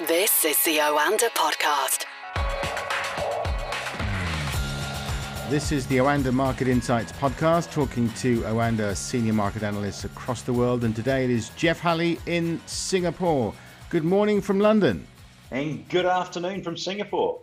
This is the Oanda Podcast. This is the Oanda Market Insights podcast, talking to Oanda senior market analysts across the world. And today it is Jeff Halley in Singapore. Good morning from London. And good afternoon from Singapore.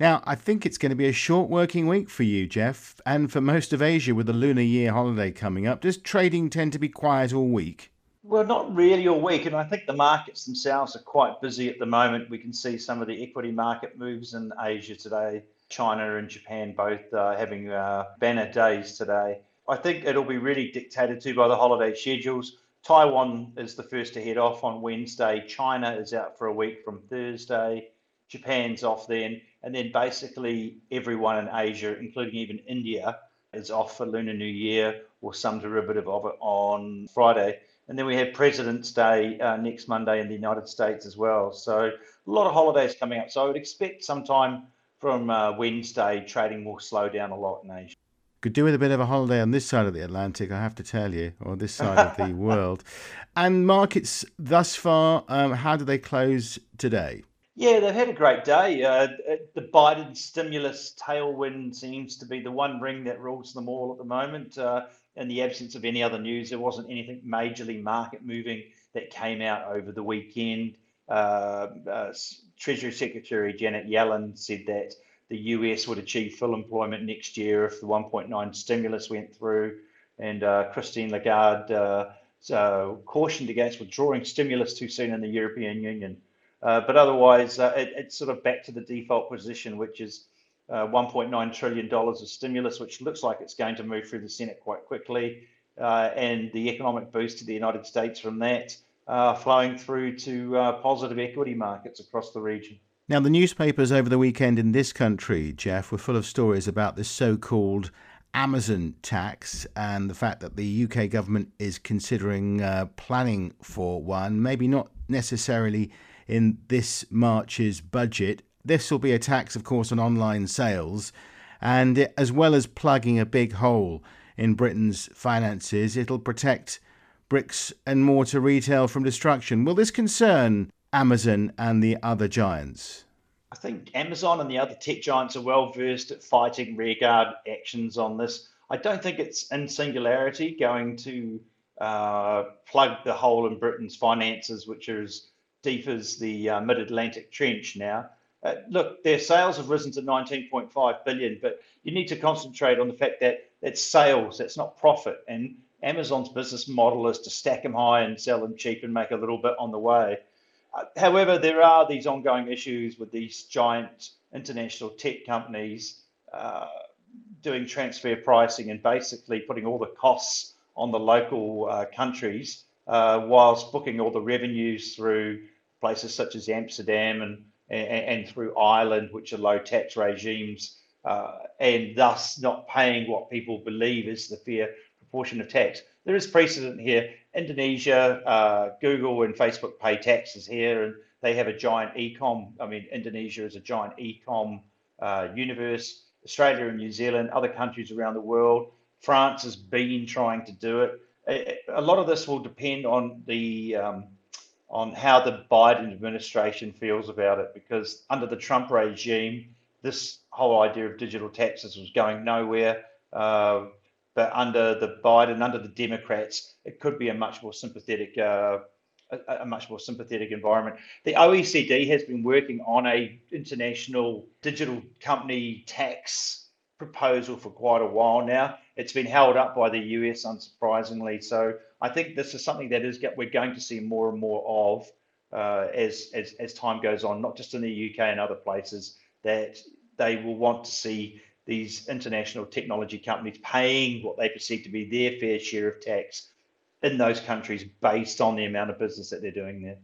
Now, I think it's going to be a short working week for you, Jeff, and for most of Asia with the Lunar Year holiday coming up. Does trading tend to be quiet all week? Well, not really all week, and I think the markets themselves are quite busy at the moment. We can see some of the equity market moves in Asia today. China and Japan both uh, having uh, banner days today. I think it'll be really dictated to by the holiday schedules. Taiwan is the first to head off on Wednesday. China is out for a week from Thursday. Japan's off then, and then basically everyone in Asia, including even India, is off for Lunar New Year or some derivative of it on Friday. And then we have President's Day uh, next Monday in the United States as well. So a lot of holidays coming up. So I would expect sometime from uh, Wednesday, trading will slow down a lot in Asia. Could do with a bit of a holiday on this side of the Atlantic, I have to tell you, or this side of the world. And markets thus far, um, how do they close today? Yeah, they've had a great day. Uh, the Biden stimulus tailwind seems to be the one ring that rules them all at the moment. Uh, in the absence of any other news, there wasn't anything majorly market moving that came out over the weekend. Uh, uh, Treasury Secretary Janet Yellen said that the US would achieve full employment next year if the 1.9 stimulus went through. And uh, Christine Lagarde uh, so cautioned against withdrawing stimulus too soon in the European Union. Uh, but otherwise, uh, it, it's sort of back to the default position, which is uh, $1.9 trillion of stimulus, which looks like it's going to move through the Senate quite quickly, uh, and the economic boost to the United States from that uh, flowing through to uh, positive equity markets across the region. Now, the newspapers over the weekend in this country, Jeff, were full of stories about this so called Amazon tax and the fact that the UK government is considering uh, planning for one, maybe not necessarily in this March's budget. This will be a tax, of course, on online sales, and it, as well as plugging a big hole in Britain's finances, it'll protect bricks and mortar retail from destruction. Will this concern Amazon and the other giants? I think Amazon and the other tech giants are well versed at fighting rearguard actions on this. I don't think it's in singularity going to uh, plug the hole in Britain's finances, which is deep as the uh, mid-Atlantic trench now. Uh, look, their sales have risen to 19.5 billion, but you need to concentrate on the fact that it's sales, that's not profit. And Amazon's business model is to stack them high and sell them cheap and make a little bit on the way. Uh, however, there are these ongoing issues with these giant international tech companies uh, doing transfer pricing and basically putting all the costs on the local uh, countries uh, whilst booking all the revenues through places such as Amsterdam and, and, and through Ireland, which are low tax regimes, uh, and thus not paying what people believe is the fair proportion of tax. There is precedent here. Indonesia, uh, Google and Facebook pay taxes here, and they have a giant e-com. I mean, Indonesia is a giant e-com uh, universe. Australia and New Zealand, other countries around the world. France has been trying to do it. A, a lot of this will depend on the um, on how the Biden administration feels about it, because under the Trump regime, this whole idea of digital taxes was going nowhere. Uh, but under the Biden, under the Democrats, it could be a much more sympathetic, uh, a, a, much more sympathetic environment. The OECD has been working on a international digital company tax proposal for quite a while now. It's been held up by the US, unsurprisingly. So I think this is something that is we're going to see more and more of uh, as, as as time goes on, not just in the UK and other places. That they will want to see these international technology companies paying what they perceive to be their fair share of tax in those countries based on the amount of business that they're doing there.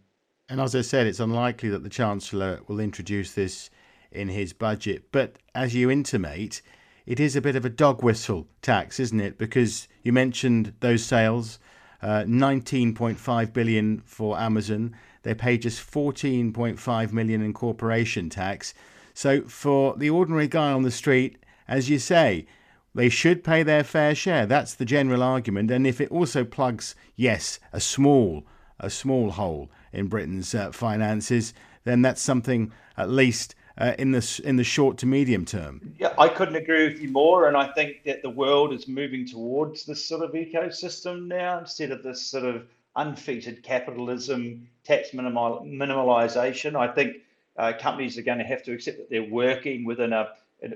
And as I said, it's unlikely that the Chancellor will introduce this in his budget. But as you intimate, it is a bit of a dog whistle tax, isn't it? Because you mentioned those sales, uh, 19.5 billion for Amazon. They pay just 14.5 million in corporation tax. So for the ordinary guy on the street, as you say, they should pay their fair share. That's the general argument. And if it also plugs, yes, a small, a small hole in Britain's uh, finances, then that's something at least uh, in the in the short to medium term. Yeah, I couldn't agree with you more, and I think that the world is moving towards this sort of ecosystem now instead of this sort of unfettered capitalism, tax minimal, minimalization. I think uh, companies are going to have to accept that they're working within a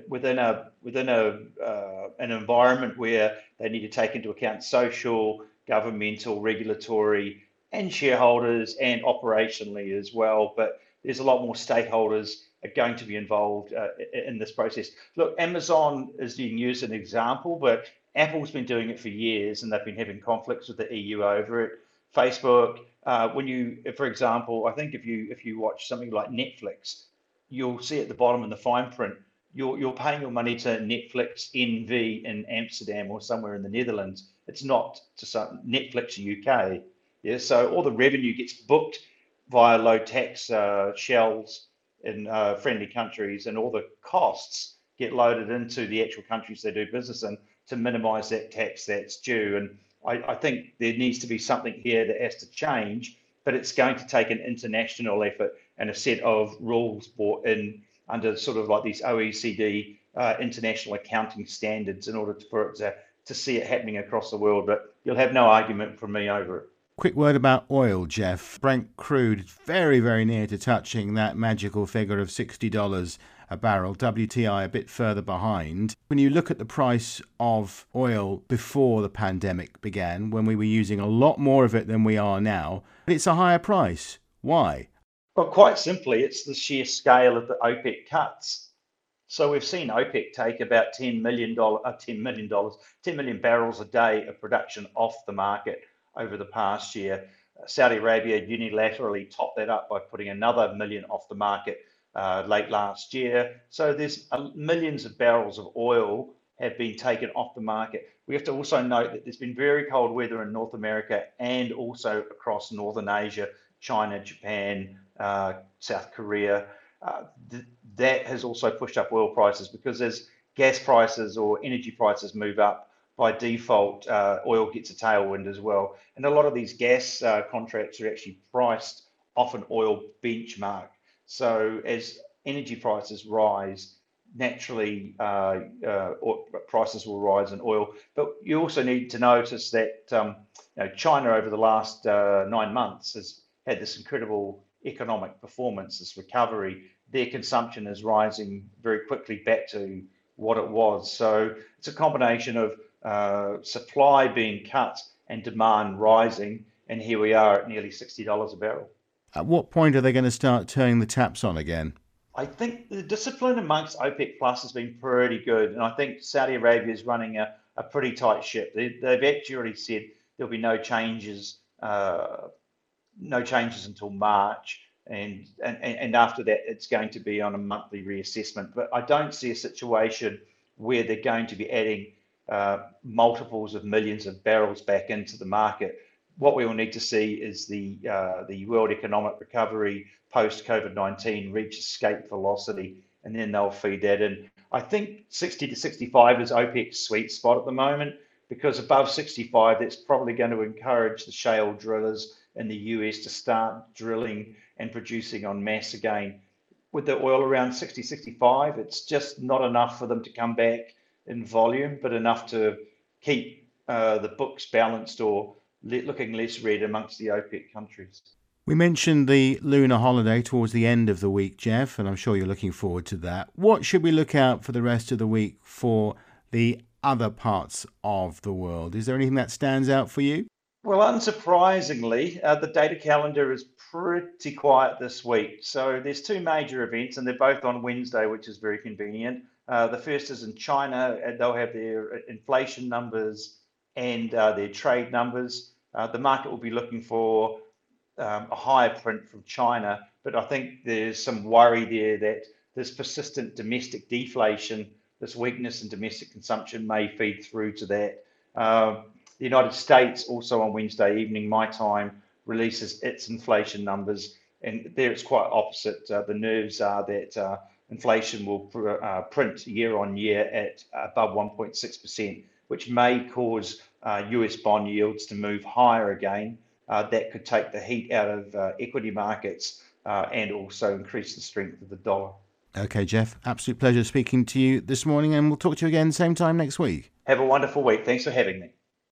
within a within a uh, an environment where they need to take into account social, governmental, regulatory, and shareholders, and operationally as well. But there's a lot more stakeholders are going to be involved uh, in this process. Look, Amazon is being used as an example, but Apple's been doing it for years, and they've been having conflicts with the EU over it. Facebook, uh, when you, for example, I think if you if you watch something like Netflix, you'll see at the bottom in the fine print you're, you're paying your money to Netflix NV in Amsterdam or somewhere in the Netherlands. It's not to some Netflix UK. Yeah, so all the revenue gets booked via low tax uh, shells in uh, friendly countries, and all the costs get loaded into the actual countries they do business in to minimise that tax that's due. And I, I think there needs to be something here that has to change, but it's going to take an international effort and a set of rules brought in under sort of like these OECD uh, international accounting standards in order to, for it to, to see it happening across the world. But you'll have no argument from me over it. Quick word about oil, Jeff. Brent crude very, very near to touching that magical figure of $60 a barrel. WTI a bit further behind. When you look at the price of oil before the pandemic began, when we were using a lot more of it than we are now, it's a higher price. Why? Well, quite simply, it's the sheer scale of the OPEC cuts. So we've seen OPEC take about $10 million, uh, $10 million, 10 million barrels a day of production off the market over the past year. Saudi Arabia unilaterally topped that up by putting another million off the market uh, late last year. So there's uh, millions of barrels of oil have been taken off the market. We have to also note that there's been very cold weather in North America and also across Northern Asia, China, Japan, uh, South Korea. Uh, th- that has also pushed up oil prices because as gas prices or energy prices move up, by default, uh, oil gets a tailwind as well. And a lot of these gas uh, contracts are actually priced off an oil benchmark. So as energy prices rise, naturally uh, uh, prices will rise in oil. But you also need to notice that um, you know, China over the last nine months has had this incredible economic performance, this recovery, their consumption is rising very quickly back to what it was. So it's a combination of uh, supply being cut and demand rising, and here we are at nearly $60 a barrel. At what point are they going to start turning the taps on again? I think the discipline amongst OPEC Plus has been pretty good, and I think Saudi Arabia is running a, a pretty tight ship. They, have actually said there'll be no changes uh, no changes until March. And, and, and after that, it's going to be on a monthly reassessment. But I don't see a situation where they're going to be adding uh, multiples of millions of barrels back into the market. What we will need to see is the uh, the world economic recovery post COVID nineteen reach escape velocity, and then they'll feed that in. I think 60 to 65 is OPEC's sweet spot at the moment because above 65, that's probably going to encourage the shale drillers in the US to start drilling and producing on mass again. With the oil around 60, 65, it's just not enough for them to come back in volume, but enough to keep uh, the books balanced or looking less red amongst the OPEC countries. We mentioned the lunar holiday towards the end of the week, Jeff, and I'm sure you're looking forward to that. What should we look out for the rest of the week for the other parts of the world? Is there anything that stands out for you? Well, unsurprisingly, uh, the data calendar is pretty quiet this week. So there's two major events, and they're both on Wednesday, which is very convenient. Uh, the first is in China, and they'll have their inflation numbers and uh, their trade numbers. Uh, the market will be looking for um, a higher print from China, but I think there's some worry there that this persistent domestic deflation, this weakness in domestic consumption may feed through to that. Uh, the United States also on Wednesday evening, my time, releases its inflation numbers, and there it's quite opposite. Uh, the nerves are that uh, inflation will pr- uh, print year on year at above 1.6%, which may cause US uh, bond yields to move higher again. Uh, that could take the heat out of uh, equity markets uh, and also increase the strength of the dollar. Okay, Jeff, absolute pleasure speaking to you this morning, and we'll talk to you again same time next week. Have a wonderful week. Thanks for having me.